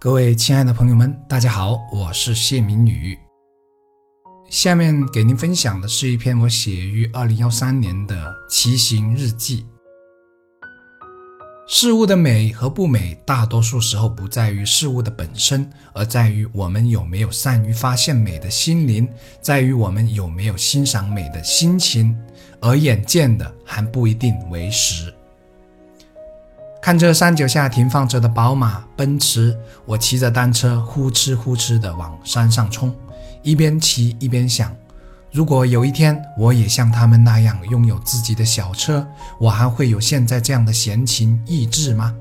各位亲爱的朋友们，大家好，我是谢明宇。下面给您分享的是一篇我写于二零幺三年的骑行日记。事物的美和不美，大多数时候不在于事物的本身，而在于我们有没有善于发现美的心灵，在于我们有没有欣赏美的心情。而眼见的还不一定为实。看着山脚下停放着的宝马、奔驰，我骑着单车呼哧呼哧地往山上冲，一边骑一边想：如果有一天我也像他们那样拥有自己的小车，我还会有现在这样的闲情逸致吗？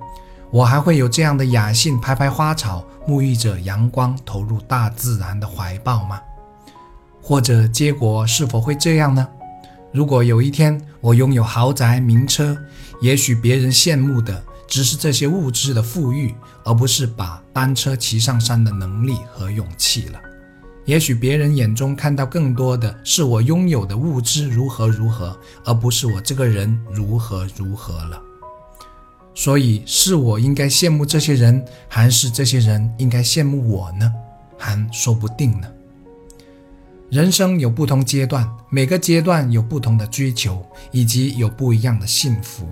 我还会有这样的雅兴拍拍花草、沐浴着阳光、投入大自然的怀抱吗？或者结果是否会这样呢？如果有一天我拥有豪宅名车，也许别人羡慕的。只是这些物质的富裕，而不是把单车骑上山的能力和勇气了。也许别人眼中看到更多的是我拥有的物质如何如何，而不是我这个人如何如何了。所以，是我应该羡慕这些人，还是这些人应该羡慕我呢？还说不定呢。人生有不同阶段，每个阶段有不同的追求，以及有不一样的幸福。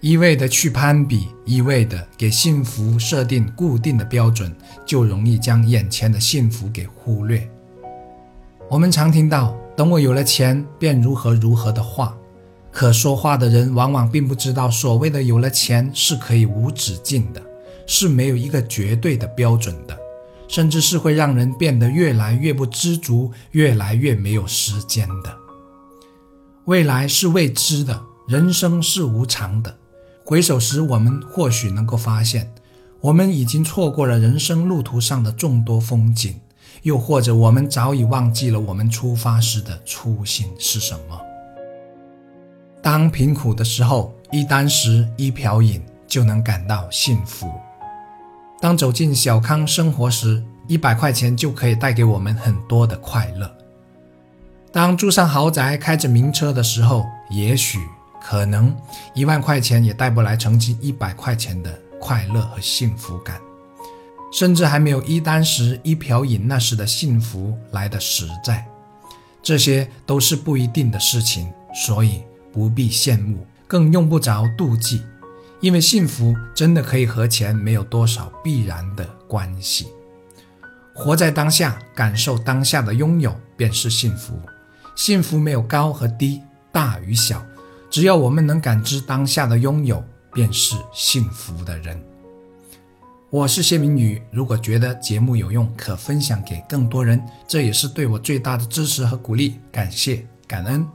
一味的去攀比，一味的给幸福设定固定的标准，就容易将眼前的幸福给忽略。我们常听到“等我有了钱，便如何如何”的话，可说话的人往往并不知道，所谓的有了钱是可以无止境的，是没有一个绝对的标准的，甚至是会让人变得越来越不知足，越来越没有时间的。未来是未知的，人生是无常的。回首时，我们或许能够发现，我们已经错过了人生路途上的众多风景，又或者我们早已忘记了我们出发时的初心是什么。当贫苦的时候，一箪食、一瓢饮就能感到幸福；当走进小康生活时，一百块钱就可以带给我们很多的快乐；当住上豪宅、开着名车的时候，也许。可能一万块钱也带不来曾经一百块钱的快乐和幸福感，甚至还没有一箪食、一瓢饮那时的幸福来的实在。这些都是不一定的事情，所以不必羡慕，更用不着妒忌，因为幸福真的可以和钱没有多少必然的关系。活在当下，感受当下的拥有，便是幸福。幸福没有高和低，大与小。只要我们能感知当下的拥有，便是幸福的人。我是谢明宇，如果觉得节目有用，可分享给更多人，这也是对我最大的支持和鼓励。感谢，感恩。